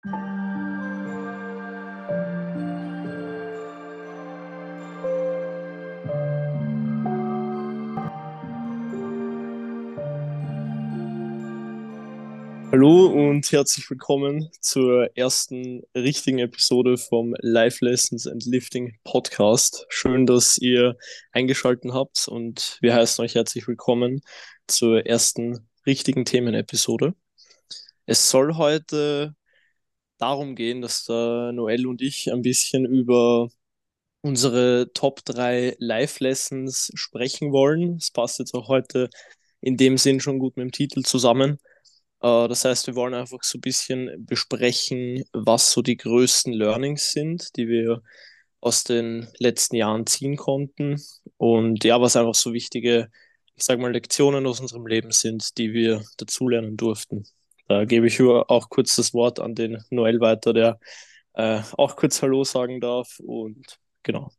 Hallo und herzlich willkommen zur ersten richtigen Episode vom Life Lessons and Lifting Podcast. Schön, dass ihr eingeschaltet habt und wir heißen euch herzlich willkommen zur ersten richtigen Themenepisode. Es soll heute darum gehen, dass der Noel und ich ein bisschen über unsere Top 3 Life Lessons sprechen wollen. Es passt jetzt auch heute in dem Sinn schon gut mit dem Titel zusammen. Äh, das heißt, wir wollen einfach so ein bisschen besprechen, was so die größten Learnings sind, die wir aus den letzten Jahren ziehen konnten und ja, was einfach so wichtige, ich sag mal, Lektionen aus unserem Leben sind, die wir dazulernen durften. Da gebe ich auch kurz das Wort an den Noel weiter, der äh, auch kurz Hallo sagen darf und genau.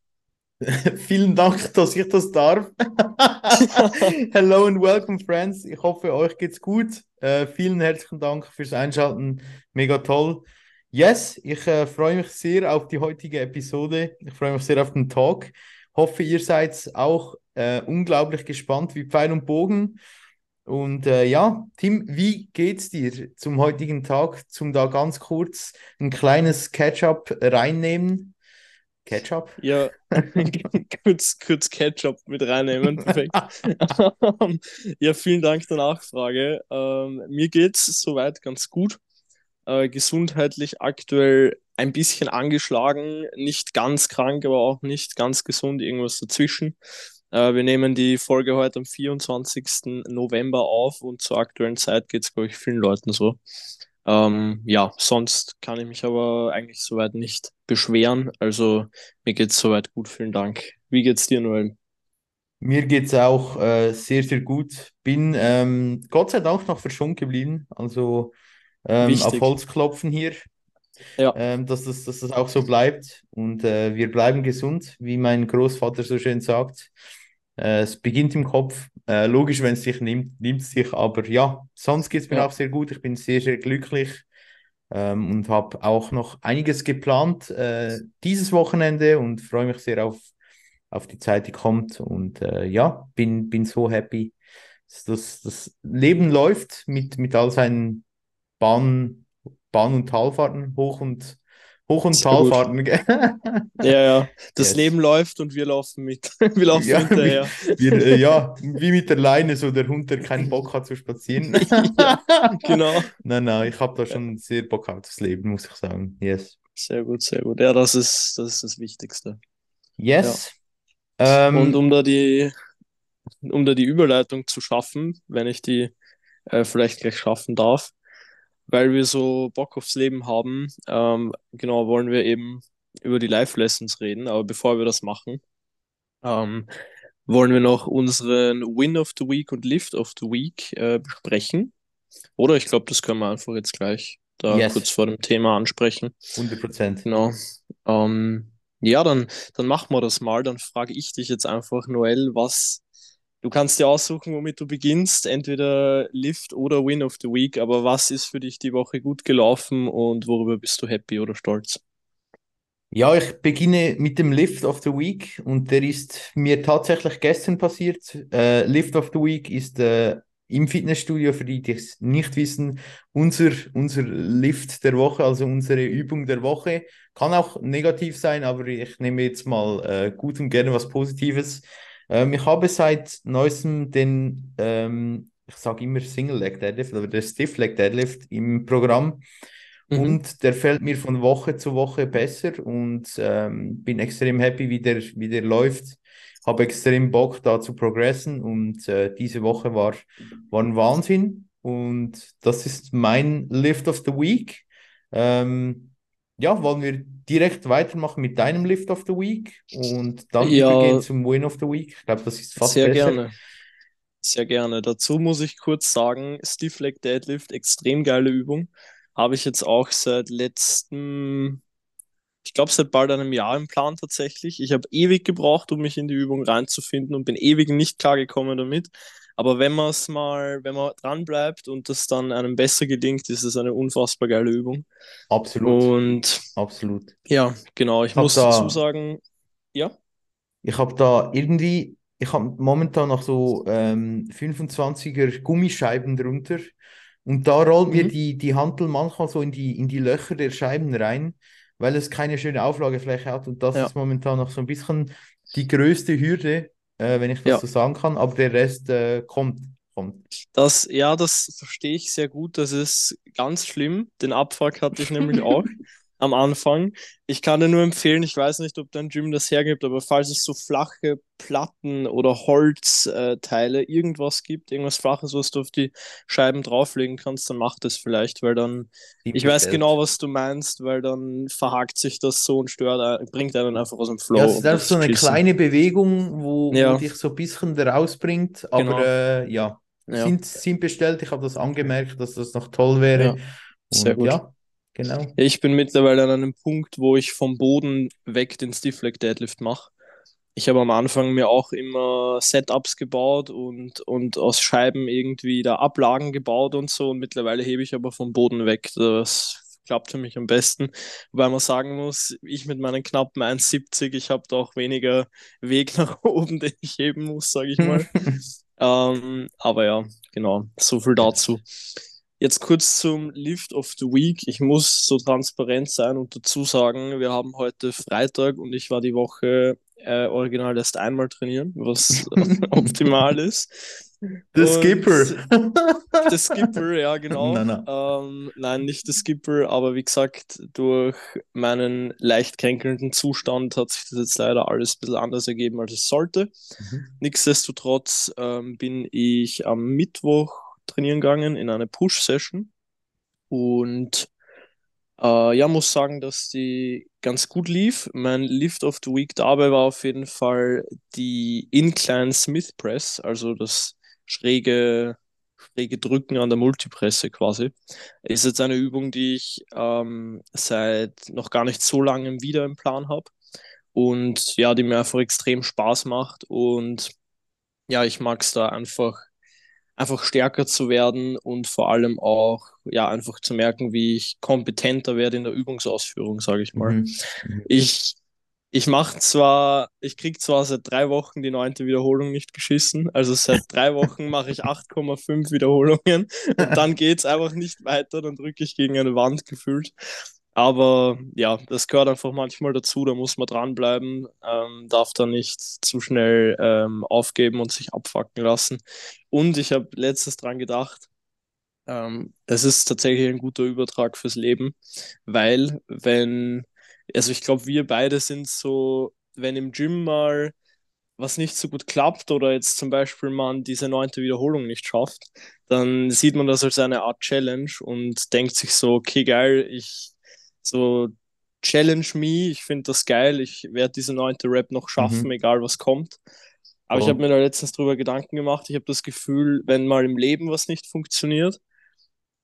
Vielen Dank, dass ich das darf. Hello and welcome, friends. Ich hoffe, euch geht's gut. Äh, vielen herzlichen Dank fürs Einschalten. Mega toll. Yes, ich äh, freue mich sehr auf die heutige Episode. Ich freue mich sehr auf den Talk. Hoffe, ihr seid auch äh, unglaublich gespannt wie Pfeil und Bogen. Und äh, ja, Tim, wie geht's dir zum heutigen Tag? Zum da ganz kurz ein kleines Catch-up reinnehmen. Ketchup? Ja, kurz, kurz Ketchup mit reinnehmen. Perfekt. ja, vielen Dank der Nachfrage. Ähm, mir geht es soweit ganz gut. Äh, gesundheitlich aktuell ein bisschen angeschlagen, nicht ganz krank, aber auch nicht ganz gesund, irgendwas dazwischen. Äh, wir nehmen die Folge heute am 24. November auf und zur aktuellen Zeit geht es, glaube ich, vielen Leuten so. Ähm, ja, sonst kann ich mich aber eigentlich soweit nicht beschweren. Also mir geht es soweit gut. Vielen Dank. Wie geht's dir, Noel? Mir geht es auch äh, sehr, sehr gut. Bin ähm, Gott sei Dank noch verschont geblieben. Also ähm, auf Holz klopfen hier. Ja. Ähm, dass, das, dass das auch so bleibt. Und äh, wir bleiben gesund, wie mein Großvater so schön sagt. Äh, es beginnt im Kopf. Äh, logisch, wenn es sich nimmt, nimmt es sich. Aber ja, sonst geht es mir ja. auch sehr gut. Ich bin sehr, sehr glücklich ähm, und habe auch noch einiges geplant äh, dieses Wochenende und freue mich sehr auf, auf die Zeit, die kommt. Und äh, ja, bin, bin so happy, dass das Leben läuft mit, mit all seinen Bahn, Bahn- und Talfahrten hoch und Hoch- und Talfahrten. ja, ja. Das yes. Leben läuft und wir laufen mit. wir laufen ja, hinterher. Wir, äh, ja, wie mit der Leine, so der Hund, der keinen Bock hat zu spazieren. ja, genau. Nein, nein, ich habe da schon sehr Bock auf das Leben, muss ich sagen. Yes. Sehr gut, sehr gut. Ja, das ist das, ist das Wichtigste. Yes. Ja. Ähm, und um da die um da die Überleitung zu schaffen, wenn ich die äh, vielleicht gleich schaffen darf, weil wir so Bock aufs Leben haben, ähm, genau, wollen wir eben über die Live-Lessons reden. Aber bevor wir das machen, ähm, wollen wir noch unseren Win of the Week und Lift of the Week äh, besprechen. Oder ich glaube, das können wir einfach jetzt gleich da yes. kurz vor dem Thema ansprechen. 100 Prozent. Genau. Ähm, ja, dann, dann machen wir das mal. Dann frage ich dich jetzt einfach, Noel, was Du kannst dir aussuchen, womit du beginnst, entweder Lift oder Win of the Week, aber was ist für dich die Woche gut gelaufen und worüber bist du happy oder stolz? Ja, ich beginne mit dem Lift of the Week und der ist mir tatsächlich gestern passiert. Äh, Lift of the Week ist äh, im Fitnessstudio, für die, die es nicht wissen, unser, unser Lift der Woche, also unsere Übung der Woche. Kann auch negativ sein, aber ich nehme jetzt mal äh, gut und gerne was Positives. Ähm, ich habe seit neuestem den, ähm, ich sage immer Single Leg Deadlift, aber der Stiff Leg Deadlift im Programm. Mhm. Und der fällt mir von Woche zu Woche besser und ähm, bin extrem happy, wie der, wie der läuft. Habe extrem Bock, da zu progressen und äh, diese Woche war, war ein Wahnsinn. Und das ist mein Lift of the Week. Ähm, ja, wollen wir direkt weitermachen mit deinem Lift of the Week und dann ja, übergehen zum Win of the Week. Ich glaube, das ist fast sehr besser. gerne. Sehr gerne. Dazu muss ich kurz sagen, Stiff Leg Deadlift, extrem geile Übung. Habe ich jetzt auch seit letztem, ich glaube seit bald einem Jahr im Plan tatsächlich. Ich habe ewig gebraucht, um mich in die Übung reinzufinden und bin ewig nicht klargekommen damit. Aber wenn man es mal, wenn man dran bleibt und das dann einem besser gelingt, ist es eine unfassbar geile Übung. Absolut. Und Absolut. ja, genau, ich, Ich muss da- dazu sagen, ja, Ich habe da irgendwie, ich habe momentan noch so ähm, 25er Gummischeiben drunter und da rollt mir Mhm. die, die Hantel manchmal so in die, in die Löcher der Scheiben rein, weil es keine schöne Auflagefläche hat und das Ja. ist momentan noch so ein bisschen die größte Hürde, äh, wenn ich das Ja. so sagen kann, aber der Rest äh, kommt, kommt. das, ja, das verstehe ich sehr gut. Das ist ganz schlimm. Den Abfuck hatte ich nämlich auch am Anfang. Ich kann dir nur empfehlen, ich weiß nicht, ob dein Gym das hergibt, aber falls es so flache Platten oder Holzteile, irgendwas gibt, irgendwas Flaches, was du auf die Scheiben drauflegen kannst, dann mach das vielleicht, weil dann, Team ich weiß bestellt. genau, was du meinst, weil dann verhakt sich das so und stört, ein- bringt einen einfach aus dem Flow. Ja, es ist und einfach das so eine Schießen. kleine Bewegung, wo, Ja. wo dich so ein bisschen rausbringt, aber Genau. äh, ja, Ja. sind, sind bestellt. Ich habe das angemerkt, dass das noch toll wäre. Ja, sehr Und gut. ja, genau. Ich bin mittlerweile an einem Punkt, wo ich vom Boden weg den Stiff Leg Deadlift mache. Ich habe am Anfang mir auch immer Setups gebaut und, und aus Scheiben irgendwie da Ablagen gebaut und so. Und mittlerweile hebe ich aber vom Boden weg. Das klappt für mich am besten. Wobei man sagen muss, ich mit meinen knappen 1,70, ich habe da auch weniger Weg nach oben, den ich heben muss, sage ich mal. Ähm, aber ja, genau, so viel dazu. Jetzt kurz zum Lift of the Week. Ich muss so transparent sein und dazu sagen, wir haben heute Freitag und ich war die Woche äh, original erst einmal trainieren, was optimal ist. The Und Skipper. Der Skipper, ja, genau. Nein, nein. Ähm, nein, nicht der Skipper, aber wie gesagt, durch meinen leicht kränkelnden Zustand hat sich das jetzt leider alles ein bisschen anders ergeben, als es sollte. Mhm. Nichtsdestotrotz ähm, bin ich am Mittwoch trainieren gegangen in eine Push-Session und äh, ja, muss sagen, dass die ganz gut lief. Mein Lift of the Week dabei war auf jeden Fall die Incline Smith Press, also das schräge, schräge Drücken an der Multipresse quasi. Ist jetzt eine Übung, die ich ähm, seit noch gar nicht so langem wieder im Plan habe und ja, die mir einfach extrem Spaß macht und ja, ich mag es da einfach, einfach stärker zu werden und vor allem auch, ja, einfach zu merken, wie ich kompetenter werde in der Übungsausführung, sage ich mal. Mhm. Ich, ich mache zwar, ich krieg zwar seit drei Wochen die neunte Wiederholung nicht geschissen, also seit drei Wochen mache ich 8,5 Wiederholungen und dann geht's einfach nicht weiter, dann drücke ich gegen eine Wand gefühlt. Aber ja, das gehört einfach manchmal dazu, da muss man dranbleiben, ähm, darf da nicht zu schnell ähm, aufgeben und sich abfacken lassen. Und ich habe letztes dran gedacht, ähm, es ist tatsächlich ein guter Übertrag fürs Leben, weil wenn, also ich glaube, wir beide sind so, wenn im Gym mal was nicht so gut klappt oder jetzt zum Beispiel man diese neunte Wiederholung nicht schafft, dann sieht man das als eine Art Challenge und denkt sich so, okay, geil, ich so challenge me, ich finde das geil, ich werde diese neunte Rap noch schaffen, Mhm. egal was kommt. Aber ich Voll. habe mir da letztens drüber Gedanken gemacht, ich habe das Gefühl, wenn mal im Leben was nicht funktioniert,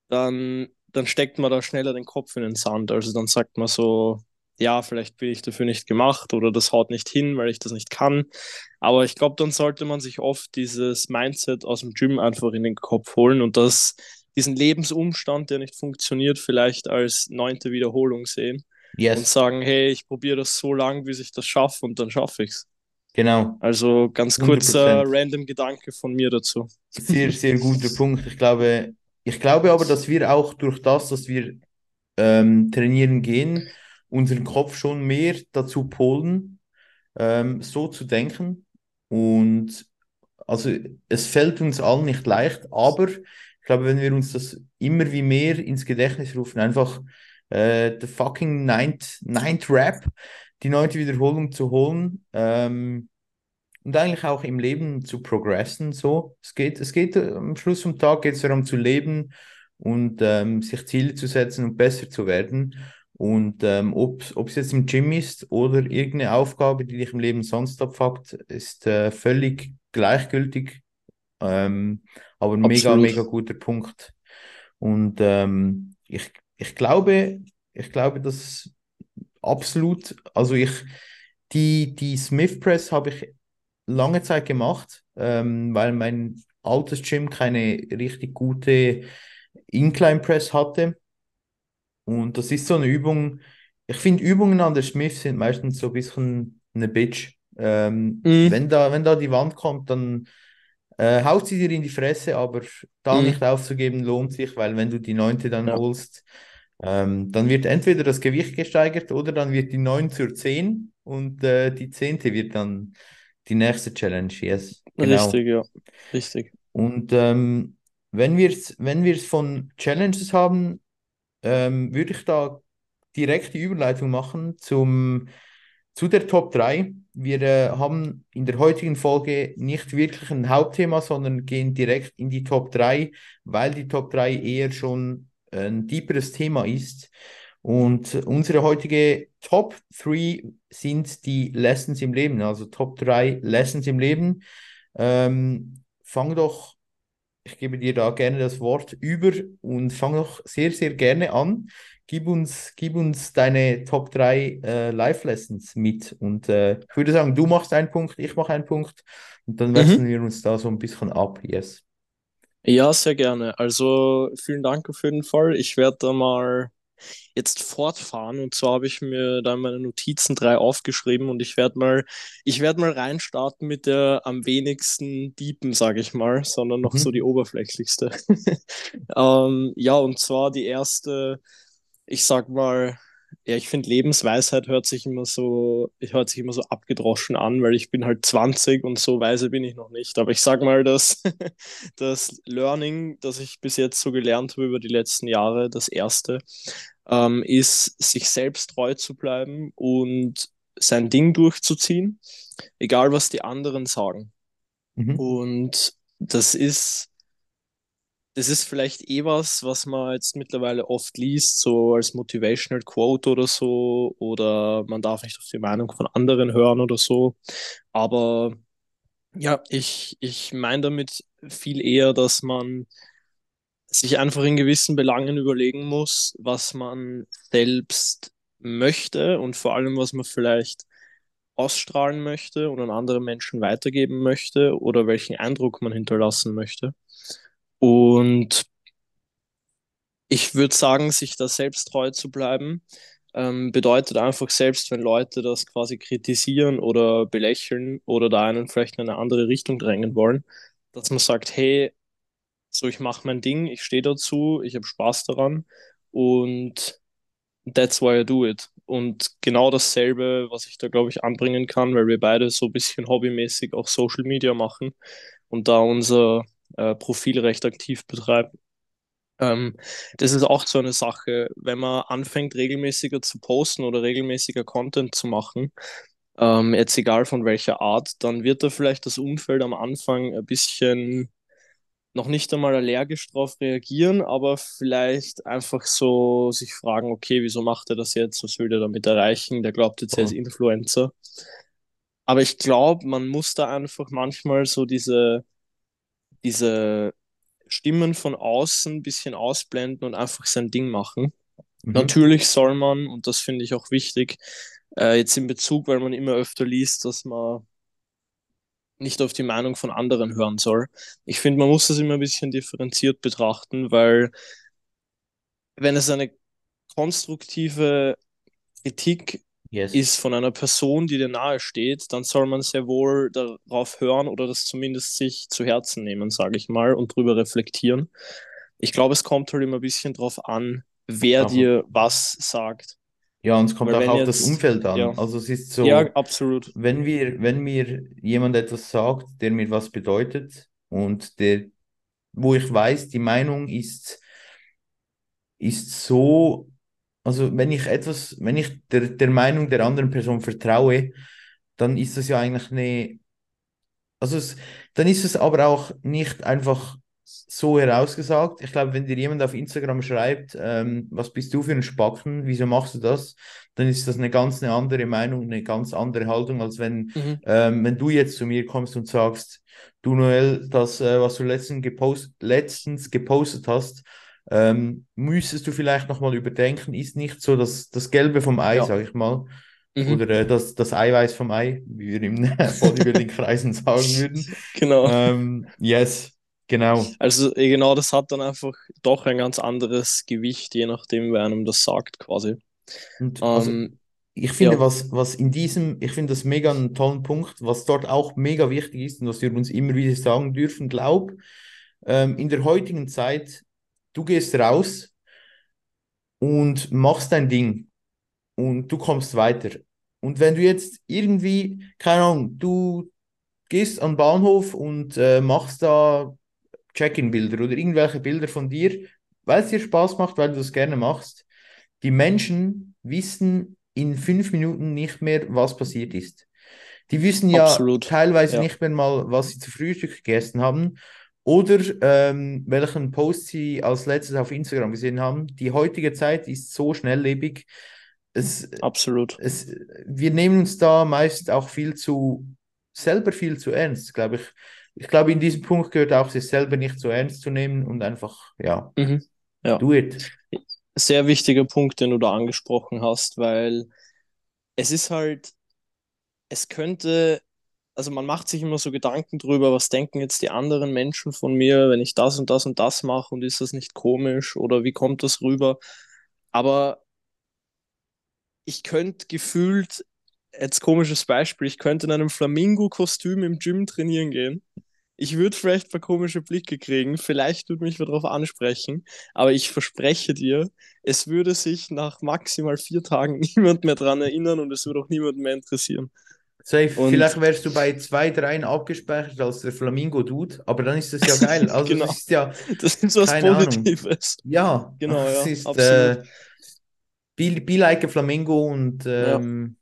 dann, dann steckt man da schneller den Kopf in den Sand. Also dann sagt man so, ja, vielleicht bin ich dafür nicht gemacht oder das haut nicht hin, weil ich das nicht kann. Aber ich glaube, dann sollte man sich oft dieses Mindset aus dem Gym einfach in den Kopf holen und das, diesen Lebensumstand, der nicht funktioniert, vielleicht als neunte Wiederholung sehen und Yes, sagen, hey, ich probiere das so lang, bis ich das schaffe und dann schaffe ich es. genau. Also ganz kurzer 100%. random Gedanke von mir dazu. Sehr, sehr guter Punkt. Ich glaube, ich glaube aber, dass wir auch durch das, dass wir ähm, trainieren gehen, unseren Kopf schon mehr dazu polen, ähm, so zu denken. Und also es fällt uns allen nicht leicht, aber ich glaube, wenn wir uns das immer wie mehr ins Gedächtnis rufen, einfach äh, the fucking ninth, ninth Rap, die neunte Wiederholung zu holen, ähm, und eigentlich auch im Leben zu progressen. So, es geht, es geht äh, am Schluss vom Tag geht es darum zu leben und ähm, sich Ziele zu setzen und besser zu werden. Und ähm, ob es jetzt im Gym ist oder irgendeine Aufgabe, die dich im Leben sonst abfuckt, ist äh, völlig gleichgültig. Ähm, aber mega, Absolut. mega guter Punkt. Und ähm, ich, ich glaube, ich glaube, dass absolut, also ich, die, die Smith Press habe ich lange Zeit gemacht, ähm, weil mein altes Gym keine richtig gute Incline Press hatte. Und das ist so eine Übung. Ich finde, Übungen an der Smith sind meistens so ein bisschen eine Bitch. Ähm, Mhm. wenn, da, wenn da die Wand kommt, dann äh, haut sie dir in die Fresse, aber da Mhm. nicht aufzugeben lohnt sich, weil wenn du die neunte dann Ja. holst, ähm, dann wird entweder das Gewicht gesteigert oder dann wird die 9 zur 10 und äh, die zehnte wird dann die nächste Challenge. Yes, genau. Richtig, ja. Richtig. Und ähm, wenn wir es wenn wir's von Challenges haben, ähm, würde ich da direkt die Überleitung machen zum, zu der Top 3. Wir äh, haben in der heutigen Folge nicht wirklich ein Hauptthema, sondern gehen direkt in die Top 3, weil die Top 3 eher schon ein tieferes Thema ist. Und unsere heutige Top 3 sind die Lessons im Leben, also Top 3 Lessons im Leben. Ähm, fang doch, ich gebe dir da gerne das Wort über und fang doch sehr, sehr gerne an. Gib uns, gib uns deine Top 3 äh, Life-Lessons mit. Und äh, ich würde sagen, du machst einen Punkt, ich mache einen Punkt und dann Mhm. wechseln wir uns da so ein bisschen ab. Yes. Ja, sehr gerne. Also vielen Dank auf jeden Fall. Ich werde da mal jetzt fortfahren und zwar habe ich mir da in meine Notizen drei aufgeschrieben und ich werde mal, ich werde mal reinstarten mit der am wenigsten deepen, sage ich mal, sondern noch so Mhm. die oberflächlichste. Ähm, ja, und zwar die erste, ich sag mal, ja, ich finde Lebensweisheit hört sich immer so, hört sich immer so abgedroschen an, weil ich bin halt 20 und so weise bin ich noch nicht. Aber ich sag mal, dass das Learning, das ich bis jetzt so gelernt habe über die letzten Jahre, das erste, ähm, ist, sich selbst treu zu bleiben und sein Ding durchzuziehen, egal was die anderen sagen. Mhm. Und das ist, das ist vielleicht eh was, was man jetzt mittlerweile oft liest, so als Motivational Quote oder so, oder man darf nicht auf die Meinung von anderen hören oder so. Aber ja, ich, ich meine damit viel eher, dass man sich einfach in gewissen Belangen überlegen muss, was man selbst möchte und vor allem, was man vielleicht ausstrahlen möchte und an andere Menschen weitergeben möchte oder welchen Eindruck man hinterlassen möchte. Und ich würde sagen, sich da selbst treu zu bleiben, ähm, bedeutet einfach selbst, wenn Leute das quasi kritisieren oder belächeln oder da einen vielleicht in eine andere Richtung drängen wollen, dass man sagt, hey, so ich mache mein Ding, ich stehe dazu, ich habe Spaß daran und that's why I do it. Und genau dasselbe, was ich da, glaube ich, anbringen kann, weil wir beide so ein bisschen hobbymäßig auch Social Media machen und da unser äh, Profil recht aktiv betreiben. Ähm, das ist auch so eine Sache, wenn man anfängt, regelmäßiger zu posten oder regelmäßiger Content zu machen, ähm, jetzt egal von welcher Art, dann wird da vielleicht das Umfeld am Anfang ein bisschen noch nicht einmal allergisch drauf reagieren, aber vielleicht einfach so sich fragen, okay, wieso macht er das jetzt? Was will er damit erreichen? Der glaubt jetzt, er ist Voll. Influencer. Aber ich glaube, man muss da einfach manchmal so diese, diese Stimmen von außen ein bisschen ausblenden und einfach sein Ding machen. Mhm. Natürlich soll man, und das finde ich auch wichtig, äh, jetzt in Bezug, weil man immer öfter liest, dass man nicht auf die Meinung von anderen hören soll. Ich finde, man muss das immer ein bisschen differenziert betrachten, weil wenn es eine konstruktive Kritik Yes. ist von einer Person, die dir nahe steht, dann soll man sehr wohl darauf hören oder das zumindest sich zu Herzen nehmen, sage ich mal, und drüber reflektieren. Ich glaube, es kommt halt immer ein bisschen drauf an, wer Aber- dir was sagt. Ja, und es kommt Weil auch auf das jetzt- Umfeld an. ja. Also es ist so, Ja, absolut. wenn mir, wenn mir jemand etwas sagt, der mir was bedeutet und der, wo ich weiß, die Meinung ist, ist so, also wenn ich etwas, wenn ich der, der Meinung der anderen Person vertraue, dann ist das ja eigentlich eine, also es, dann ist es aber auch nicht einfach so herausgesagt. Ich glaube, wenn dir jemand auf Instagram schreibt, ähm, was bist du für ein Spacken, wieso machst du das, dann ist das eine ganz eine andere Meinung, eine ganz andere Haltung, als wenn, Mhm. ähm, wenn du jetzt zu mir kommst und sagst, du Noel, das, äh, was du letztens gepost, letztens gepostet hast, ähm, müsstest du vielleicht nochmal überdenken, ist nicht so das, das Gelbe vom Ei, Ja. sag ich mal, Mhm. oder äh, das, das Eiweiß vom Ei, wie wir im Bodybuilding-Kreisen sagen würden. Genau. Ähm, yes. Genau. Also eh, genau, das hat dann einfach doch ein ganz anderes Gewicht, je nachdem, wer einem das sagt, quasi. Und also Ähm, ich finde, ja, was, was in diesem, ich finde das mega einen tollen Punkt, was dort auch mega wichtig ist und was wir uns immer wieder sagen dürfen, glaub, ähm, in der heutigen Zeit, du gehst raus und machst dein Ding und du kommst weiter. Und wenn du jetzt irgendwie, keine Ahnung, du gehst an den Bahnhof und äh, machst da Check-in-Bilder oder irgendwelche Bilder von dir, weil es dir Spaß macht, weil du das gerne machst. Die Menschen wissen in fünf Minuten nicht mehr, was passiert ist. Die wissen ja absolut. teilweise Ja. nicht mehr mal, was sie zu Frühstück gegessen haben oder ähm, welchen Post sie als letztes auf Instagram gesehen haben. Die heutige Zeit ist so schnelllebig. Es, Absolut. es, wir nehmen uns da meist auch viel zu, selber viel zu ernst, glaube ich. Ich glaube, in diesem Punkt gehört auch, sich selber nicht so ernst zu nehmen und einfach, ja, Mhm. Ja. do it. Sehr wichtiger Punkt, den du da angesprochen hast, weil es ist halt, es könnte, also man macht sich immer so Gedanken drüber, was denken jetzt die anderen Menschen von mir, wenn ich das und das und das mache und ist das nicht komisch oder wie kommt das rüber? Aber ich könnte gefühlt, jetzt komisches Beispiel, ich könnte in einem Flamingo-Kostüm im Gym trainieren gehen. Ich würde vielleicht ein paar komische Blicke kriegen, vielleicht würde mich darauf ansprechen, aber ich verspreche dir, es würde sich nach maximal vier Tagen niemand mehr dran erinnern und es würde auch niemand mehr interessieren. Safe. Und Vielleicht wärst du bei zwei, dreien abgespeichert als der Flamingo-Dude, aber dann ist das ja geil. Also genau, das ist ja, das ist was keine Ahnung. Positives. Ja, Genau, es ja, ist absolut. äh, be, be like a Flamingo und Ja, ähm,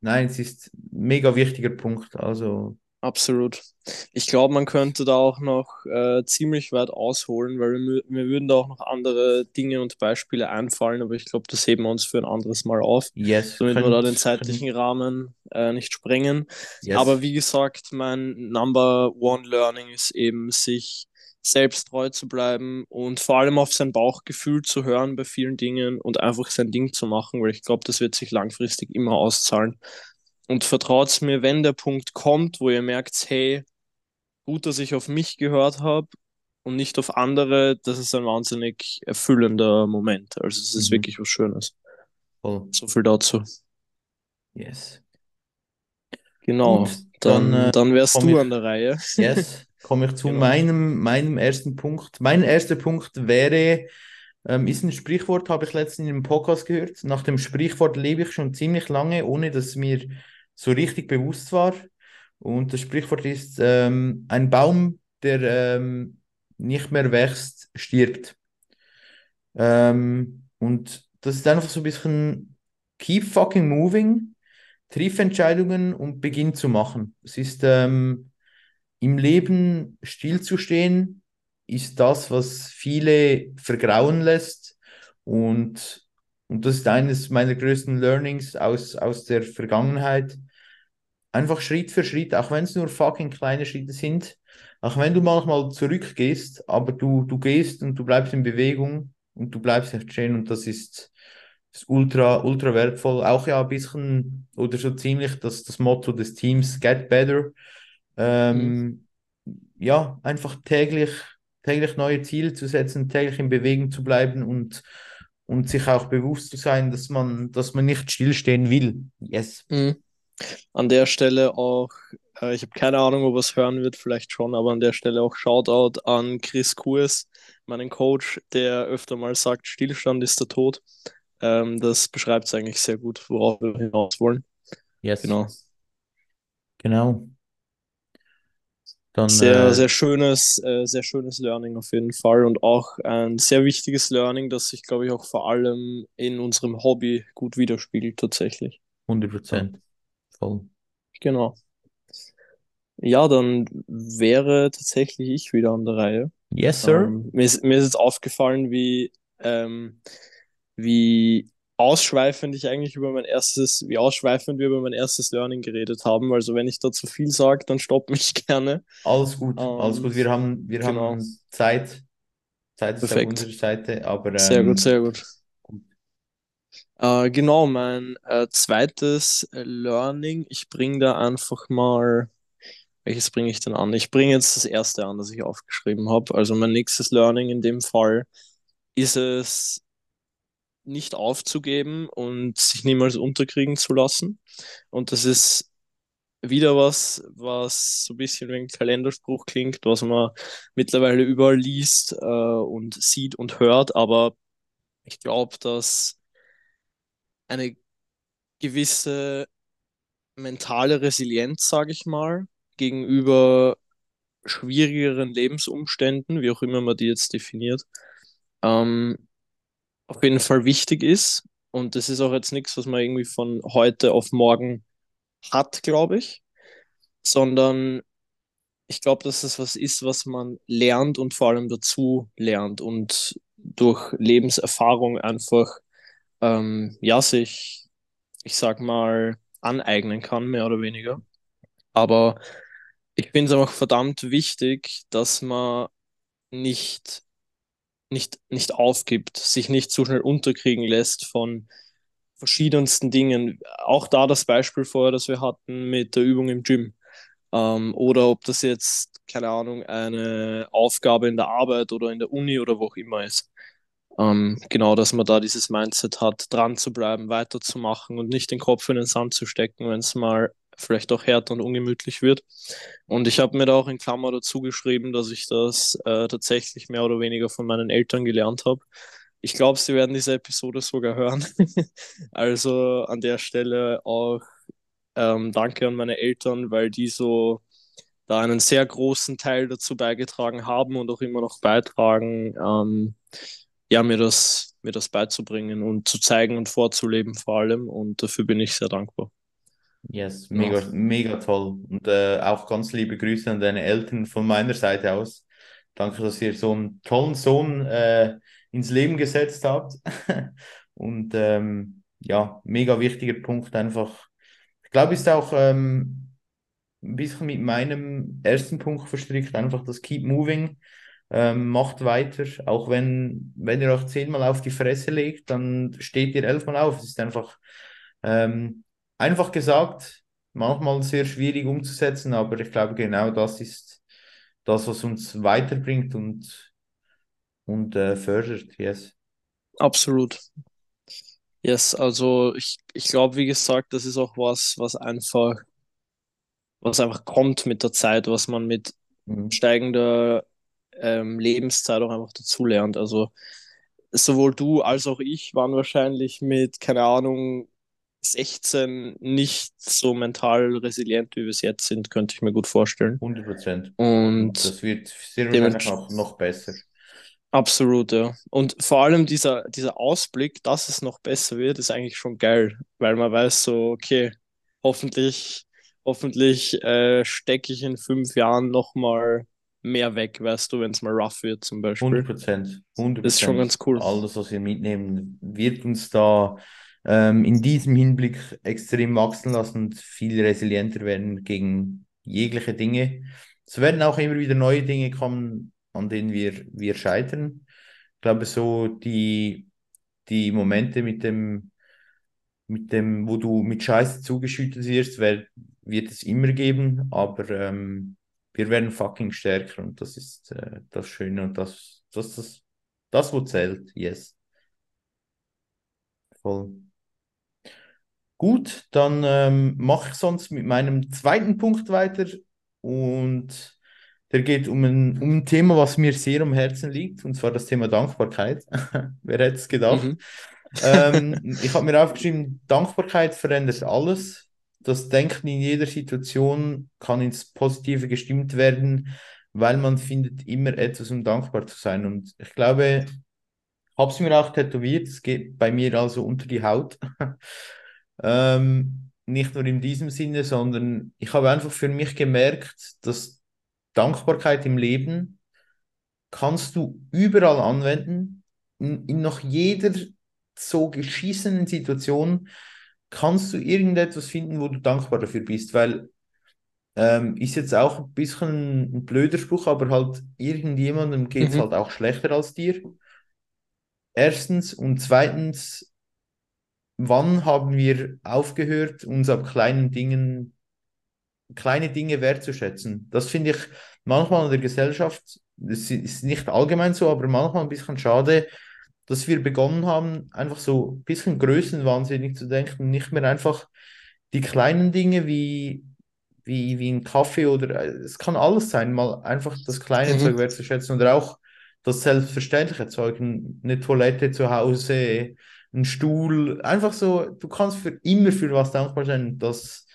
nein, es ist ein mega wichtiger Punkt. Also, absolut. Ich glaube, man könnte da auch noch äh, ziemlich weit ausholen, weil wir, mir würden da auch noch andere Dinge und Beispiele einfallen, aber ich glaube, das heben wir uns für ein anderes Mal auf, yes, damit wir da den zeitlichen könnt, Rahmen äh, nicht sprengen. Aber yes, wie gesagt, mein Number One Learning ist eben, sich selbst treu zu bleiben und vor allem auf sein Bauchgefühl zu hören bei vielen Dingen und einfach sein Ding zu machen, weil ich glaube, das wird sich langfristig immer auszahlen. Und vertraut mir, wenn der Punkt kommt, wo ihr merkt, hey, gut, dass ich auf mich gehört habe und nicht auf andere, das ist ein wahnsinnig erfüllender Moment. Also es ist mhm, wirklich was Schönes. voll, So viel dazu. yes. Genau, Gut, dann dann, äh, dann wärst du ich, an der Reihe. yes, komme ich zu Genau. meinem, meinem ersten Punkt. Mein erster Punkt wäre, ähm, ist ein Sprichwort, habe ich letztens in einem Podcast gehört. Nach dem Sprichwort lebe ich schon ziemlich lange, ohne dass mir so richtig bewusst war. Und das Sprichwort ist, ähm, ein Baum, der ähm, nicht mehr wächst, stirbt. Ähm, und das ist einfach so ein bisschen keep fucking moving, triff Entscheidungen und beginn zu machen. Es ist ähm, im Leben stillzustehen, ist das, was viele vergrauen lässt. Und, und das ist eines meiner größten Learnings aus, aus der Vergangenheit. Einfach Schritt für Schritt, auch wenn es nur fucking kleine Schritte sind, auch wenn du manchmal zurückgehst, aber du, du gehst und du bleibst in Bewegung und du bleibst nicht stehen und das ist, ist ultra, ultra wertvoll. Auch ja ein bisschen oder so ziemlich das, das Motto des Teams, Get Better. Mhm. Ähm, ja, einfach täglich, täglich neue Ziele zu setzen, täglich in Bewegung zu bleiben und, und sich auch bewusst zu sein, dass man, dass man nicht stillstehen will. Yes. Mhm. An der Stelle auch, äh, ich habe keine Ahnung, ob er es hören wird, vielleicht schon, aber an der Stelle auch Shoutout an Chris Kurs, meinen Coach, der öfter mal sagt, Stillstand ist der Tod. Ähm, das beschreibt es eigentlich sehr gut, worauf wir hinaus wollen. Yes. Genau. Genau. Dann, Sehr, äh, sehr schönes, äh, sehr schönes Learning auf jeden Fall und auch ein sehr wichtiges Learning, das sich, glaube ich, auch vor allem in unserem Hobby gut widerspiegelt, tatsächlich. 100 Ja, Prozent. Voll. genau. Ja, dann wäre tatsächlich ich wieder an der Reihe. Yes, sir. Ähm, mir ist, mir ist jetzt aufgefallen, wie, ähm, wie ausschweifend ich eigentlich über mein erstes, wie ausschweifend wir über mein erstes Learning geredet haben. Also wenn ich da zu viel sage, dann stopp mich gerne. Alles gut, alles gut. Ähm, Wir haben, wir genau, haben Zeit. Zeit ist auf perfekt. unserer Seite, aber Sehr gut, ähm, sehr gut. Äh, genau, mein äh, zweites Learning, ich bringe da einfach mal welches bringe ich denn an? Ich bringe jetzt das erste an, das ich aufgeschrieben habe. Also mein nächstes Learning in dem Fall ist es, nicht aufzugeben und sich niemals unterkriegen zu lassen. Und das ist wieder was, was so ein bisschen wie ein Kalenderspruch klingt, was man mittlerweile überall liest äh, und sieht und hört. Aber ich glaube, dass eine gewisse mentale Resilienz, sage ich mal, gegenüber schwierigeren Lebensumständen, wie auch immer man die jetzt definiert, ähm, auf jeden Fall wichtig ist. Und das ist auch jetzt nichts, was man irgendwie von heute auf morgen hat, glaube ich, sondern ich glaube, dass das was ist, was man lernt und vor allem dazu lernt und durch Lebenserfahrung einfach, ähm, ja, sich, ich sag mal, aneignen kann, mehr oder weniger. Aber ich finde es einfach verdammt wichtig, dass man nicht, nicht, nicht aufgibt, sich nicht zu schnell unterkriegen lässt von verschiedensten Dingen. Auch da das Beispiel vorher, das wir hatten mit der Übung im Gym. Ähm, oder ob das jetzt, keine Ahnung, eine Aufgabe in der Arbeit oder in der Uni oder wo auch immer ist. Ähm, genau, dass man da dieses Mindset hat, dran zu bleiben, weiterzumachen und nicht den Kopf in den Sand zu stecken, wenn es mal vielleicht auch härter und ungemütlich wird. Und ich habe mir da auch in Klammer dazu geschrieben, dass ich das äh, tatsächlich mehr oder weniger von meinen Eltern gelernt habe. Ich glaube, sie werden diese Episode sogar hören. also an der Stelle auch ähm, danke an meine Eltern, weil die so da einen sehr großen Teil dazu beigetragen haben und auch immer noch beitragen, ähm, ja, mir das, mir das beizubringen und zu zeigen und vorzuleben vor allem. Und dafür bin ich sehr dankbar. Yes, mega, ja. mega toll. Und äh, auch ganz liebe Grüße an deine Eltern von meiner Seite aus. Danke, dass ihr so einen tollen Sohn äh, ins Leben gesetzt habt. und ähm, ja, mega wichtiger Punkt einfach. Ich glaube, ist auch ähm, ein bisschen mit meinem ersten Punkt verstrickt, einfach das Keep Moving. Ähm, macht weiter, auch wenn, wenn ihr euch zehnmal auf die Fresse legt, dann steht ihr elfmal auf. Es ist einfach ähm, einfach gesagt, manchmal sehr schwierig umzusetzen, aber ich glaube, genau das ist das, was uns weiterbringt und, und äh, fördert. Yes. Absolut. Yes, also ich, ich glaube, wie gesagt, das ist auch was, was einfach, was einfach kommt mit der Zeit, was man mit mhm. steigender ähm, Lebenszeit auch einfach dazulernt. Also sowohl du als auch ich waren wahrscheinlich mit, keine Ahnung, 16 nicht so mental resilient, wie wir es jetzt sind, könnte ich mir gut vorstellen. 100 Prozent. Und das wird sehr wahrscheinlich auch noch besser. Absolut, ja. Und vor allem dieser, dieser Ausblick, dass es noch besser wird, ist eigentlich schon geil, weil man weiß so, okay, hoffentlich, hoffentlich äh, stecke ich in fünf Jahren nochmal mehr weg, weißt du, wenn es mal rough wird zum Beispiel. 100 Prozent. Das ist schon ganz cool. Alles, was wir mitnehmen, wird uns da ähm, in diesem Hinblick extrem wachsen lassen und viel resilienter werden gegen jegliche Dinge. Es werden auch immer wieder neue Dinge kommen, an denen wir, wir scheitern. Ich glaube, so die, die Momente mit dem, mit dem, wo du mit Scheiße zugeschüttet wirst, wird, wird es immer geben, aber ähm, wir werden fucking stärker und das ist äh, das Schöne und das, das, das, das, wo zählt, yes. Voll. Gut, dann ähm, mache ich sonst mit meinem zweiten Punkt weiter und der geht um ein, um ein Thema, was mir sehr am Herzen liegt, und zwar das Thema Dankbarkeit. Wer hätte es gedacht? Mhm. ähm, ich habe mir aufgeschrieben, Dankbarkeit verändert alles. Das Denken in jeder Situation kann ins Positive gestimmt werden, weil man findet immer etwas, um dankbar zu sein. Und ich glaube, ich habe es mir auch tätowiert, es geht bei mir also unter die Haut. Ähm, nicht nur in diesem Sinne, sondern ich habe einfach für mich gemerkt, dass Dankbarkeit im Leben kannst du überall anwenden. In, in noch jeder so geschissenen Situation kannst du irgendetwas finden, wo du dankbar dafür bist, weil ähm, ist jetzt auch ein bisschen ein blöder Spruch, aber halt irgendjemandem geht es mhm. halt auch schlechter als dir. Erstens und zweitens wann haben wir aufgehört, uns ab kleinen Dingen kleine Dinge wertzuschätzen. Das finde ich manchmal in der Gesellschaft, das ist nicht allgemein so, aber manchmal ein bisschen schade, dass wir begonnen haben, einfach so ein bisschen größenwahnsinnig zu denken, nicht mehr einfach die kleinen Dinge wie, wie, wie ein Kaffee oder es kann alles sein, mal einfach das kleine mhm. Zeug wertzuschätzen oder auch das selbstverständliche Zeug, eine Toilette zu Hause, ein Stuhl, einfach so, du kannst für immer für was dankbar sein. Das,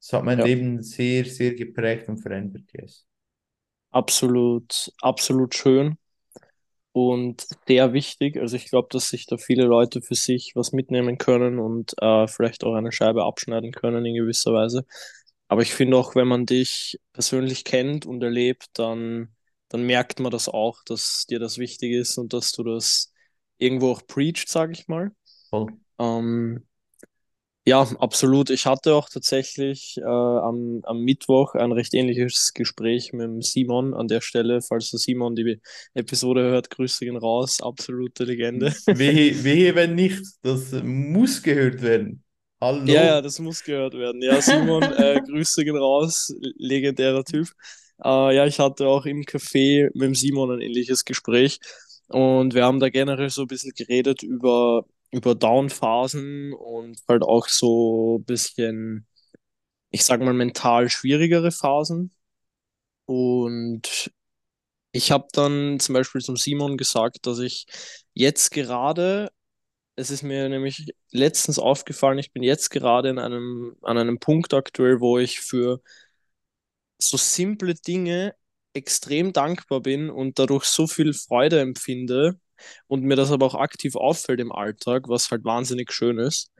das hat mein ja. Leben sehr, sehr geprägt und verändert, yes. Absolut, absolut schön und sehr wichtig. Also ich glaube, dass sich da viele Leute für sich was mitnehmen können und äh, vielleicht auch eine Scheibe abschneiden können in gewisser Weise. Aber ich finde auch, wenn man dich persönlich kennt und erlebt, dann, dann merkt man das auch, dass dir das wichtig ist und dass du das irgendwo auch preached, sage ich mal. Voll. Ähm, ja, absolut. Ich hatte auch tatsächlich äh, am, am Mittwoch ein recht ähnliches Gespräch mit Simon an der Stelle. Falls der Simon die Episode hört, Grüße gehen raus. Absolute Legende. Wehe, wehe, wenn nicht. Das muss gehört werden. Hallo. Ja, ja, das muss gehört werden. Ja, Simon, äh, Grüße gehen raus. Legendärer Typ. Äh, ja, ich hatte auch im Café mit Simon ein ähnliches Gespräch. Und wir haben da generell so ein bisschen geredet über über Down-Phasen und halt auch so ein bisschen, ich sag mal, mental schwierigere Phasen. Und ich habe dann zum Beispiel zum Simon gesagt, dass ich jetzt gerade, es ist mir nämlich letztens aufgefallen, ich bin jetzt gerade in einem, an einem Punkt aktuell, wo ich für so simple Dinge extrem dankbar bin und dadurch so viel Freude empfinde, und mir das aber auch aktiv auffällt im Alltag, was halt wahnsinnig schön ist.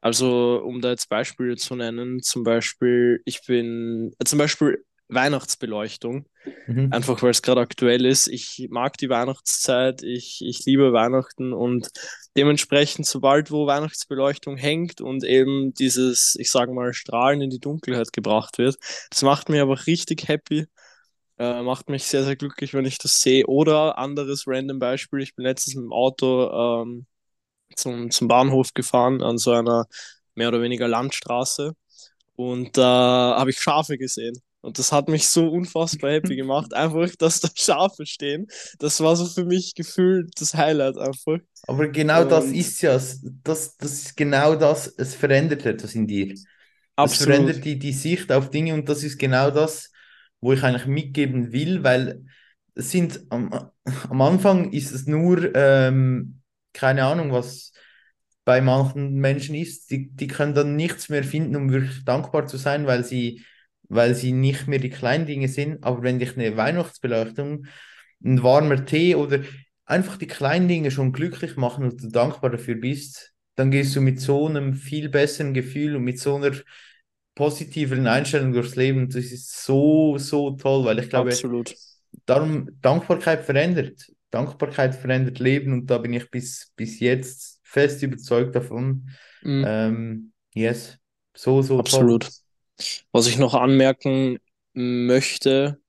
Also, um da jetzt Beispiele zu nennen, zum Beispiel, ich bin, äh, zum Beispiel Weihnachtsbeleuchtung, mhm. einfach weil es gerade aktuell ist. Ich mag die Weihnachtszeit, ich, ich liebe Weihnachten und dementsprechend, sobald wo Weihnachtsbeleuchtung hängt und eben dieses, ich sage mal, Strahlen in die Dunkelheit gebracht wird, das macht mich aber richtig happy äh, macht mich sehr, sehr glücklich, wenn ich das sehe. Oder anderes random Beispiel, ich bin letztens mit dem Auto ähm, zum, zum Bahnhof gefahren, an so einer mehr oder weniger Landstraße. Und da äh, habe ich Schafe gesehen. Und das hat mich so unfassbar happy gemacht. Einfach, dass da Schafe stehen. Das war so für mich gefühlt das Highlight einfach. Aber genau Und das ist ja, das, das ist genau das, es verändert etwas in dir. Absolut. Es verändert die, die Sicht auf Dinge und das ist genau das, wo ich eigentlich mitgeben will, weil es sind am, am Anfang ist es nur, ähm, keine Ahnung, was bei manchen Menschen ist, die, die können dann nichts mehr finden, um wirklich dankbar zu sein, weil sie, weil sie nicht mehr die kleinen Dinge sind. Aber wenn dich eine Weihnachtsbeleuchtung, ein warmer Tee oder einfach die kleinen Dinge schon glücklich machen und du dankbar dafür bist, dann gehst du mit so einem viel besseren Gefühl und mit so einer positiveren Einstellung durchs Leben. Das ist so, so toll, weil ich glaube, Absolut. darum Dankbarkeit verändert. Dankbarkeit verändert Leben und da bin ich bis, bis jetzt fest überzeugt davon. Mhm. Ähm, yes, so, so Absolut. Toll. Was ich noch anmerken möchte,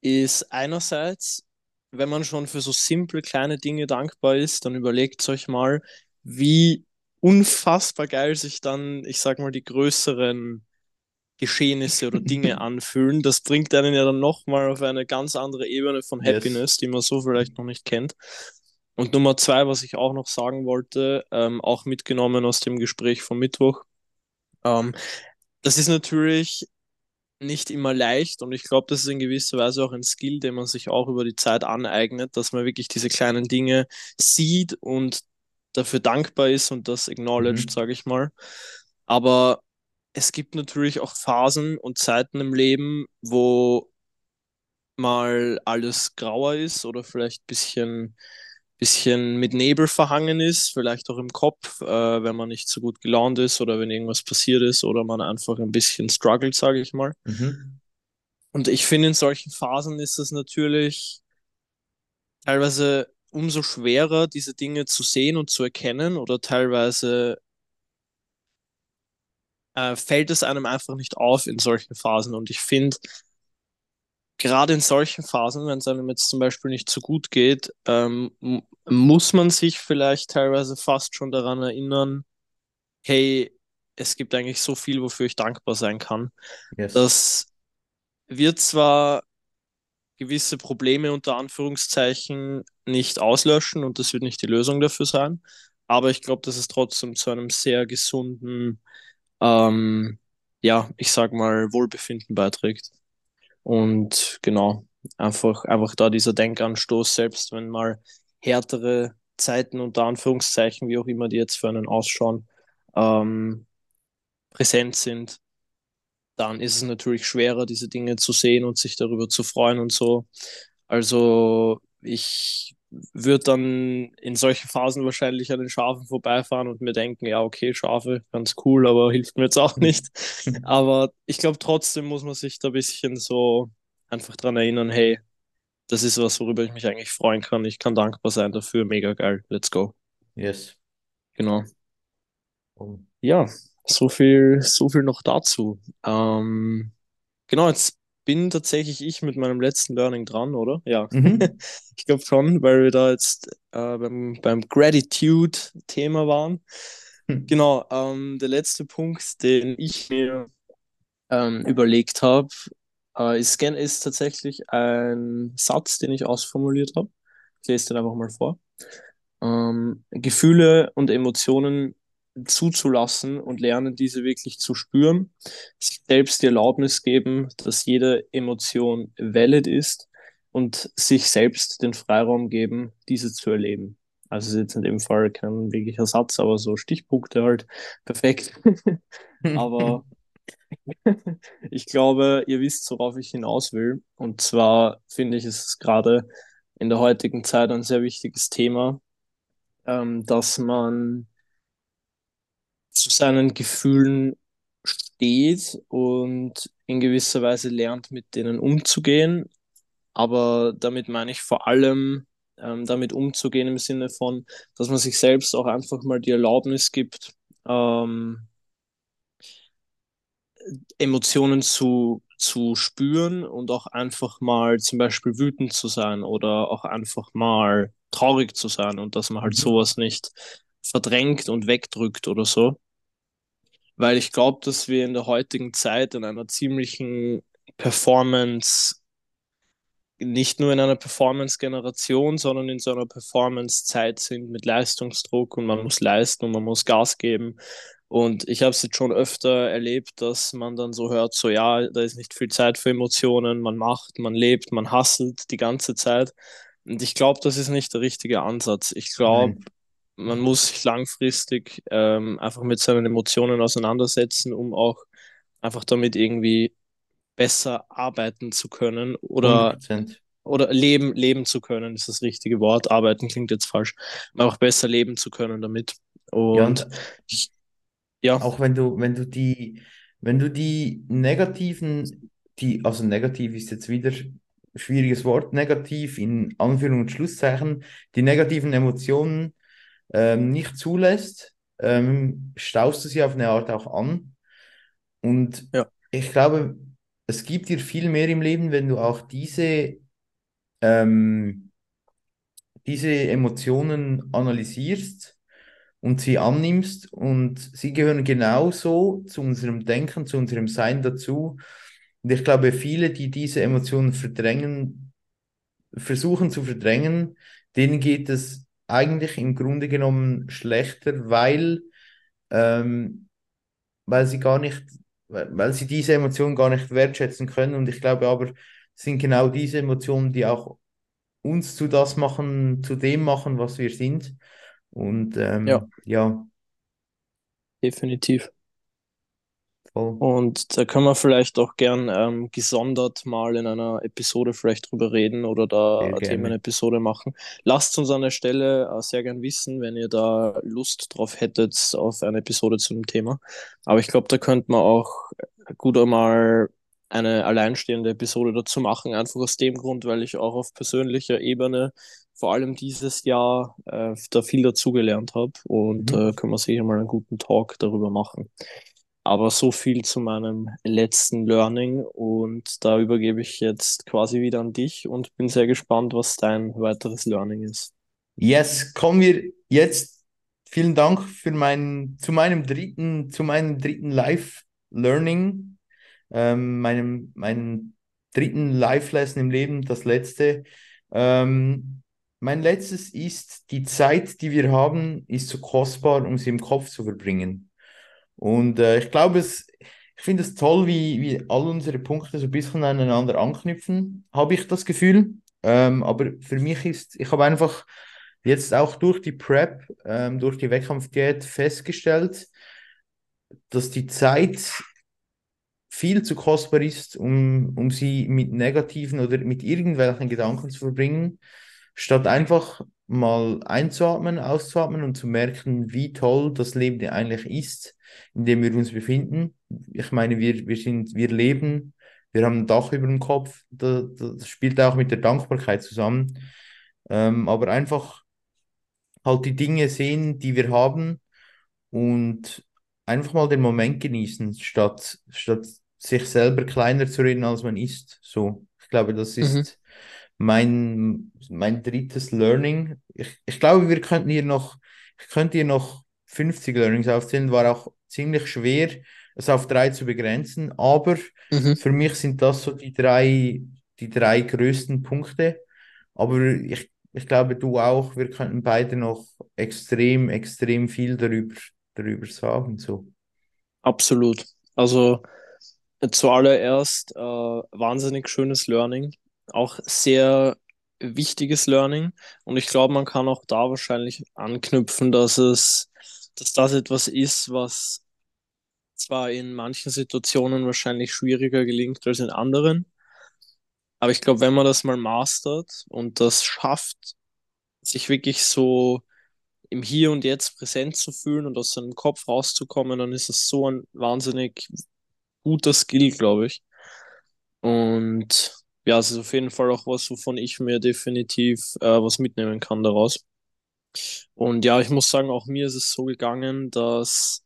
ist einerseits, wenn man schon für so simple kleine Dinge dankbar ist, dann überlegt euch mal, wie unfassbar geil sich dann, ich sag mal, die größeren Geschehnisse oder Dinge anfühlen. Das bringt einen ja dann nochmal auf eine ganz andere Ebene von Happiness, yes. die man so vielleicht noch nicht kennt. Und Nummer zwei, was ich auch noch sagen wollte, ähm, auch mitgenommen aus dem Gespräch vom Mittwoch, ähm, das ist natürlich nicht immer leicht und ich glaube, das ist in gewisser Weise auch ein Skill, den man sich auch über die Zeit aneignet, dass man wirklich diese kleinen Dinge sieht und dafür dankbar ist und das acknowledged, mhm. sage ich mal. Aber es gibt natürlich auch Phasen und Zeiten im Leben, wo mal alles grauer ist oder vielleicht ein bisschen, bisschen mit Nebel verhangen ist, vielleicht auch im Kopf, äh, wenn man nicht so gut gelaunt ist oder wenn irgendwas passiert ist oder man einfach ein bisschen struggelt, sage ich mal. Mhm. Und ich finde, in solchen Phasen ist es natürlich teilweise umso schwerer, diese Dinge zu sehen und zu erkennen oder teilweise äh, fällt es einem einfach nicht auf in solchen Phasen. Und ich finde, gerade in solchen Phasen, wenn es einem jetzt zum Beispiel nicht so gut geht, ähm, muss man sich vielleicht teilweise fast schon daran erinnern, hey, es gibt eigentlich so viel, wofür ich dankbar sein kann. Yes. Das wird zwar gewisse Probleme unter Anführungszeichen nicht auslöschen und das wird nicht die Lösung dafür sein, aber ich glaube, dass es trotzdem zu einem sehr gesunden, ähm, ja, ich sag mal, Wohlbefinden beiträgt. Und genau, einfach, einfach da dieser Denkanstoß, selbst wenn mal härtere Zeiten unter Anführungszeichen, wie auch immer die jetzt für einen ausschauen, ähm, präsent sind, dann ist es natürlich schwerer, diese Dinge zu sehen und sich darüber zu freuen und so. Also ich würde dann in solchen Phasen wahrscheinlich an den Schafen vorbeifahren und mir denken, ja, okay, Schafe, ganz cool, aber hilft mir jetzt auch nicht. aber ich glaube, trotzdem muss man sich da ein bisschen so einfach dran erinnern, hey, das ist was, worüber ich mich eigentlich freuen kann. Ich kann dankbar sein dafür. Mega geil. Let's go. Yes. Genau. Ja, so viel, so viel noch dazu. Ähm, genau, jetzt bin tatsächlich ich mit meinem letzten Learning dran, oder? Ja, Mhm. ich glaube schon, weil wir da jetzt äh, beim, beim Gratitude-Thema waren. Hm. Genau, ähm, der letzte Punkt, den ich mir ähm, überlegt habe, äh, ist, ist tatsächlich ein Satz, den ich ausformuliert habe. Ich lese den einfach mal vor. Ähm, Gefühle und Emotionen zuzulassen und lernen, diese wirklich zu spüren, sich selbst die Erlaubnis geben, dass jede Emotion valid ist und sich selbst den Freiraum geben, diese zu erleben. Also ist jetzt in dem Fall kein wirklicher Satz, aber so Stichpunkte halt perfekt. aber ich glaube, ihr wisst, worauf ich hinaus will. Und zwar finde ich, ist es gerade in der heutigen Zeit ein sehr wichtiges Thema, ähm, dass man zu seinen Gefühlen steht und in gewisser Weise lernt, mit denen umzugehen. Aber damit meine ich vor allem, ähm, damit umzugehen im Sinne von, dass man sich selbst auch einfach mal die Erlaubnis gibt, ähm, Emotionen zu, zu spüren und auch einfach mal zum Beispiel wütend zu sein oder auch einfach mal traurig zu sein und dass man halt Mhm. sowas nicht verdrängt und wegdrückt oder so. Weil ich glaube, dass wir in der heutigen Zeit in einer ziemlichen Performance, nicht nur in einer Performance-Generation, sondern in so einer Performance-Zeit sind mit Leistungsdruck und man muss leisten und man muss Gas geben. Und ich habe es jetzt schon öfter erlebt, dass man dann so hört, so ja, da ist nicht viel Zeit für Emotionen, man macht, man lebt, man hasselt die ganze Zeit. Und ich glaube, das ist nicht der richtige Ansatz. Ich glaube. Man muss sich langfristig ähm, einfach mit seinen Emotionen auseinandersetzen, um auch einfach damit irgendwie besser arbeiten zu können 100 oder, oder leben, leben zu können, ist das richtige Wort. Arbeiten klingt jetzt falsch, aber auch besser leben zu können damit. Ja, Und und ich, ja, auch wenn du, wenn du die, wenn du die negativen, die, also negativ ist jetzt wieder schwieriges Wort, negativ in Anführungs- und Schlusszeichen, die negativen Emotionen ähm, nicht zulässt, ähm, staust du sie auf eine Art auch an. Und ja, ich glaube, es gibt dir viel mehr im Leben, wenn du auch diese, ähm, diese Emotionen analysierst und sie annimmst und sie gehören genauso zu unserem Denken, zu unserem Sein dazu. Und ich glaube, viele, die diese Emotionen verdrängen, versuchen zu verdrängen, denen geht es eigentlich im Grunde genommen schlechter, weil, ähm, weil sie gar nicht, weil, sie diese Emotionen gar nicht wertschätzen können. Und ich glaube aber, es sind genau diese Emotionen, die auch uns zu das machen, zu dem machen, was wir sind. Und ja, ähm, ja, definitiv. Voll. Und da können wir vielleicht auch gern ähm, gesondert mal in einer Episode vielleicht drüber reden oder da Sehr eine. Themenepisode machen. Lasst uns an der Stelle äh, sehr gern wissen, wenn ihr da Lust drauf hättet auf eine Episode zu dem Thema. Aber ich glaube, da könnte man auch gut einmal eine alleinstehende Episode dazu machen, einfach aus dem Grund, weil ich auch auf persönlicher Ebene vor allem dieses Jahr äh, da viel dazugelernt habe und Mhm. äh, können wir sicher mal einen guten Talk darüber machen. Aber so viel zu meinem letzten Learning und da übergebe ich jetzt quasi wieder an dich und bin sehr gespannt, was dein weiteres Learning ist. Yes, kommen wir jetzt vielen Dank für mein, zu meinem dritten, zu meinem dritten Live-Learning, ähm, meinem, meinem dritten Live-Lesson im Leben, das letzte. Ähm, mein letztes ist, die Zeit, die wir haben, ist so kostbar, um sie im Kopf zu verbringen. Und äh, ich glaube, es, ich finde es toll, wie, wie all unsere Punkte so ein bisschen aneinander anknüpfen, habe ich das Gefühl. Ähm, aber für mich ist, ich habe einfach jetzt auch durch die Prep, ähm, durch die Wettkampfdiät festgestellt, dass die Zeit viel zu kostbar ist, um, um sie mit negativen oder mit irgendwelchen Gedanken zu verbringen, statt einfach mal einzuatmen, auszuatmen und zu merken, wie toll das Leben eigentlich ist, in dem wir uns befinden. Ich meine, wir, wir, sind, wir leben, wir haben ein Dach über dem Kopf, das, das spielt auch mit der Dankbarkeit zusammen. Ähm, aber einfach halt die Dinge sehen, die wir haben und einfach mal den Moment genießen, statt, statt sich selber kleiner zu reden, als man ist. So, ich glaube, das ist mhm. mein, mein drittes Learning. Ich, ich glaube, wir könnten hier noch, ich könnte hier noch 50 Learnings aufzählen, war auch ziemlich schwer, es auf drei zu begrenzen, aber mhm. für mich sind das so die drei, die drei größten Punkte. Aber ich, ich glaube, du auch, wir könnten beide noch extrem, extrem viel darüber, darüber sagen. So. Absolut. Also zuallererst äh, wahnsinnig schönes Learning, auch sehr wichtiges Learning. Und ich glaube, man kann auch da wahrscheinlich anknüpfen, dass es, dass das etwas ist, was zwar in manchen Situationen wahrscheinlich schwieriger gelingt als in anderen, aber ich glaube, wenn man das mal mastert und das schafft, sich wirklich so im Hier und Jetzt präsent zu fühlen und aus seinem Kopf rauszukommen, dann ist es so ein wahnsinnig guter Skill, glaube ich. Und ja, es ist auf jeden Fall auch was, wovon ich mir definitiv äh, was mitnehmen kann daraus. Und ja, ich muss sagen, auch mir ist es so gegangen, dass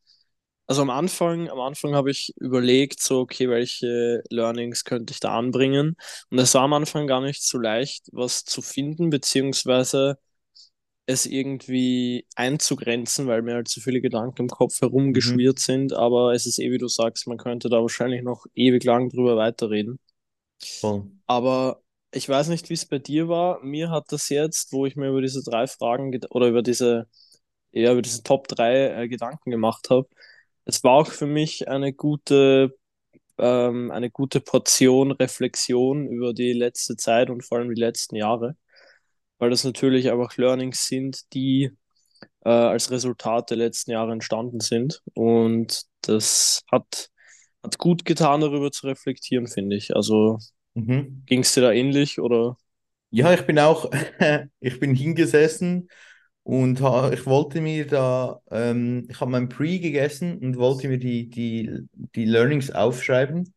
also am Anfang, am Anfang habe ich überlegt, so, okay, welche Learnings könnte ich da anbringen? Und es war am Anfang gar nicht so leicht, was zu finden, beziehungsweise es irgendwie einzugrenzen, weil mir halt so viele Gedanken im Kopf herumgeschwirrt mhm. sind. Aber es ist eh, wie du sagst, man könnte da wahrscheinlich noch ewig lang drüber weiterreden. Voll. Aber ich weiß nicht, wie es bei dir war. Mir hat das jetzt, wo ich mir über diese drei Fragen oder über diese, ja, über diese Top 3 äh, Gedanken gemacht habe, es war auch für mich eine gute, ähm, eine gute Portion Reflexion über die letzte Zeit und vor allem die letzten Jahre weil das natürlich einfach Learnings sind, die äh, als Resultat der letzten Jahre entstanden sind. Und das hat, hat gut getan, darüber zu reflektieren, finde ich. Also mhm. ging es dir da ähnlich oder? Ja, ich bin auch, ich bin hingesessen und ha, ich wollte mir da, ähm, ich habe mein Pre gegessen und wollte mir die, die, die Learnings aufschreiben.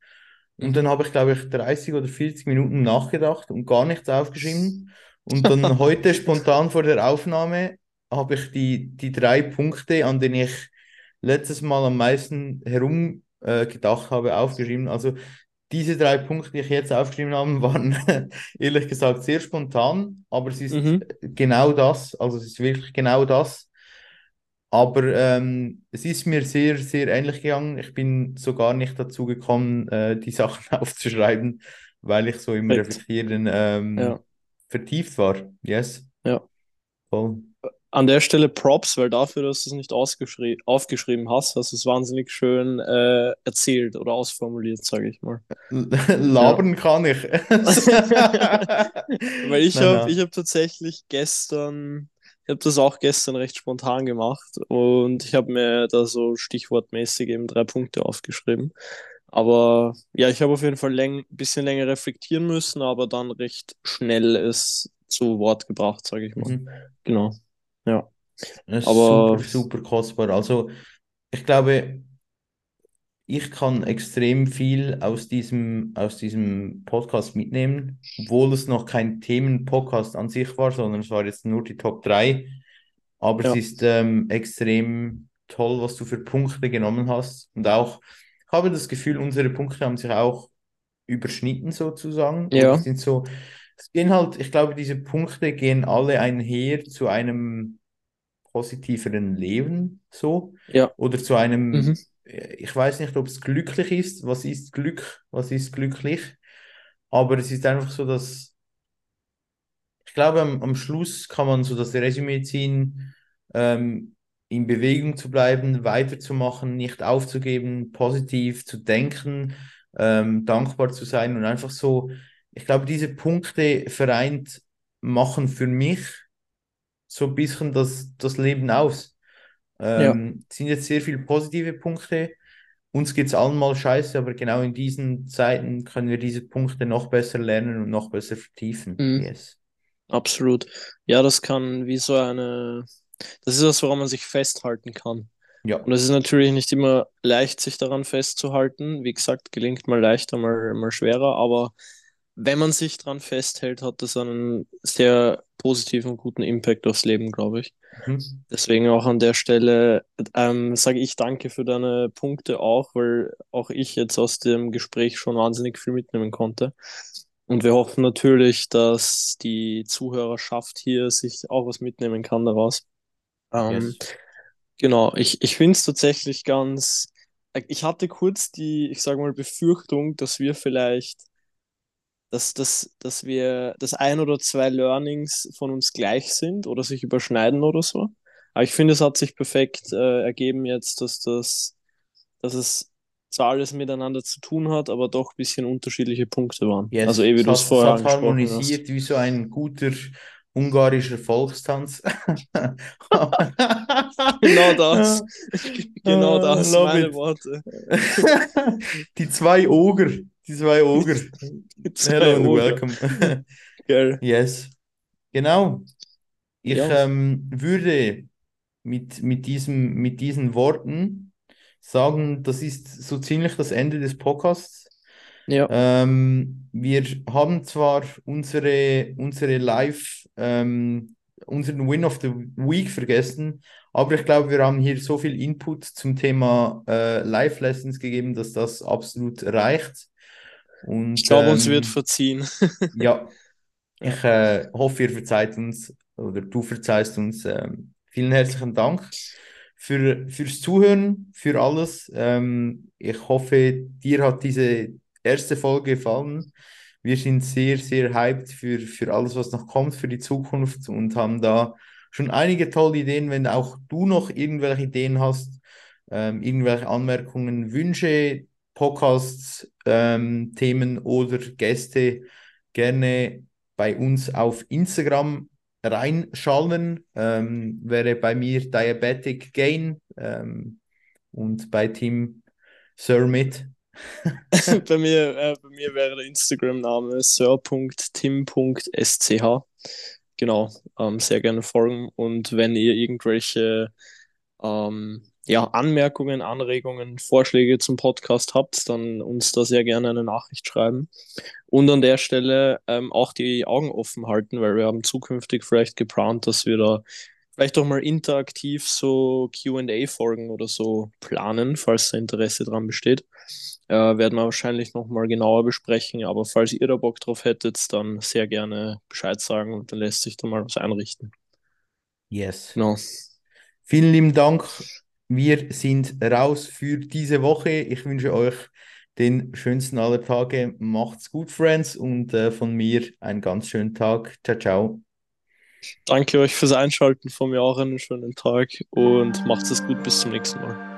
Und dann habe ich, glaube ich, 30 oder 40 Minuten nachgedacht und gar nichts aufgeschrieben. Und dann heute spontan vor der Aufnahme habe ich die, die drei Punkte, an denen ich letztes Mal am meisten herumgedacht äh, habe, aufgeschrieben. Also diese drei Punkte, die ich jetzt aufgeschrieben habe, waren ehrlich gesagt sehr spontan, aber es ist mhm. genau das, also es ist wirklich genau das. Aber ähm, es ist mir sehr, sehr ähnlich gegangen. Ich bin sogar nicht dazu gekommen, äh, die Sachen aufzuschreiben, weil ich so im. Reflektieren ähm, ja vertieft war. Yes. Ja. Voll. An der Stelle Props, weil dafür, dass du es nicht aufgeschrieben hast, hast du es wahnsinnig schön äh, erzählt oder ausformuliert, sage ich mal. Labern ja. kann ich. weil ich habe hab tatsächlich gestern, ich habe das auch gestern recht spontan gemacht und ich habe mir da so stichwortmäßig eben drei Punkte aufgeschrieben. Aber ja, ich habe auf jeden Fall ein bisschen länger reflektieren müssen, aber dann recht schnell es zu Wort gebracht, sage ich mal. Mhm. Genau. Ja. Das aber super, super kostbar. Also, ich glaube, ich kann extrem viel aus diesem, aus diesem Podcast mitnehmen, obwohl es noch kein Themenpodcast an sich war, sondern es war jetzt nur die Top 3. Aber ja. es ist ähm, extrem toll, was du für Punkte genommen hast und auch habe das Gefühl, unsere Punkte haben sich auch überschnitten sozusagen. Ja. sind so, es gehen halt, ich glaube, diese Punkte gehen alle einher zu einem positiveren Leben so Ja. oder zu einem, Mhm. ich weiß nicht, ob es glücklich ist. Was ist Glück? Was ist glücklich? Aber es ist einfach so, dass ich glaube, am, am Schluss kann man so das Resümee ziehen, ähm, in Bewegung zu bleiben, weiterzumachen, nicht aufzugeben, positiv zu denken, ähm, dankbar zu sein und einfach so, ich glaube, diese Punkte vereint machen für mich so ein bisschen das, das Leben aus. Ja. Ähm, es sind jetzt sehr viele positive Punkte. Uns geht es allen mal scheiße, aber genau in diesen Zeiten können wir diese Punkte noch besser lernen und noch besser vertiefen. Mhm. Yes. Absolut. Ja, das kann wie so eine, das ist was, woran man sich festhalten kann. Ja, Und es ist natürlich nicht immer leicht, sich daran festzuhalten. Wie gesagt, gelingt mal leichter, mal, mal schwerer, aber wenn man sich daran festhält, hat das einen sehr positiven guten Impact aufs Leben, glaube ich. mhm. Deswegen auch an der Stelle ähm, sage ich danke für deine Punkte auch, weil auch ich jetzt aus dem Gespräch schon wahnsinnig viel mitnehmen konnte. Und wir hoffen natürlich, dass die Zuhörerschaft hier sich auch was mitnehmen kann daraus. Ähm, Yes. genau, ich, ich finde es tatsächlich ganz. Ich hatte kurz die, ich sage mal, Befürchtung, dass wir vielleicht dass, dass, dass wir, dass ein oder zwei Learnings von uns gleich sind oder sich überschneiden oder so. Aber ich finde, es hat sich perfekt äh, ergeben jetzt, dass das, dass es zwar alles miteinander zu tun hat, aber doch ein bisschen unterschiedliche Punkte waren. Yes. Also eh, wie du es vorher hat angesprochen hast. harmonisiert wie so ein guter ungarischer Volkstanz. Genau das. genau das, love meine it. Worte. Die zwei Oger, die zwei Oger. Zwei Hello and Oger. welcome. Gell. Yes, genau. Ich Ja. ähm, würde mit, mit diesem, mit diesen Worten sagen, das ist so ziemlich das Ende des Podcasts. Ja. Ähm, wir haben zwar unsere, unsere Live, ähm, unseren Win of the Week vergessen, aber ich glaube, wir haben hier so viel Input zum Thema äh, Live-Lessons gegeben, dass das absolut reicht. Und Ich glaube, uns wird ähm, verziehen. ja, Ja. ich äh, hoffe, ihr verzeiht uns oder du verzeihst uns. Ähm, vielen herzlichen Dank für, fürs Zuhören, für alles. Ähm, ich hoffe, dir hat diese erste Folge gefallen. Wir sind sehr, sehr hyped für, für alles, was noch kommt, für die Zukunft und haben da schon einige tolle Ideen. Wenn auch du noch irgendwelche Ideen hast, ähm, irgendwelche Anmerkungen, Wünsche, Podcasts, ähm, oder Gäste, gerne bei uns auf Instagram reinschallen. Ähm, wäre bei mir Diabetic Gain ähm, und bei Tim Sir mit. bei mir, äh, mir wäre der Instagram-Name sir.tim.sch. Genau, ähm, sehr gerne folgen. Und wenn ihr irgendwelche ähm, ja, Anmerkungen, Anregungen, Vorschläge zum Podcast habt, dann uns da sehr gerne eine Nachricht schreiben. Und an der Stelle ähm, auch die Augen offen halten, weil wir haben zukünftig vielleicht geplant, dass wir da vielleicht auch mal interaktiv so QA-Folgen oder so planen, falls da Interesse dran besteht. Äh, werden wir wahrscheinlich nochmal genauer besprechen, aber falls ihr da Bock drauf hättet, dann sehr gerne Bescheid sagen und dann lässt sich da mal was einrichten. Yes. Genau. Vielen lieben Dank. Wir sind raus für diese Woche. Ich wünsche euch den schönsten aller Tage. Macht's gut, Friends, und äh, von mir einen ganz schönen Tag. Ciao, ciao. Danke euch fürs Einschalten, von mir auch einen schönen Tag und macht es gut, bis zum nächsten Mal.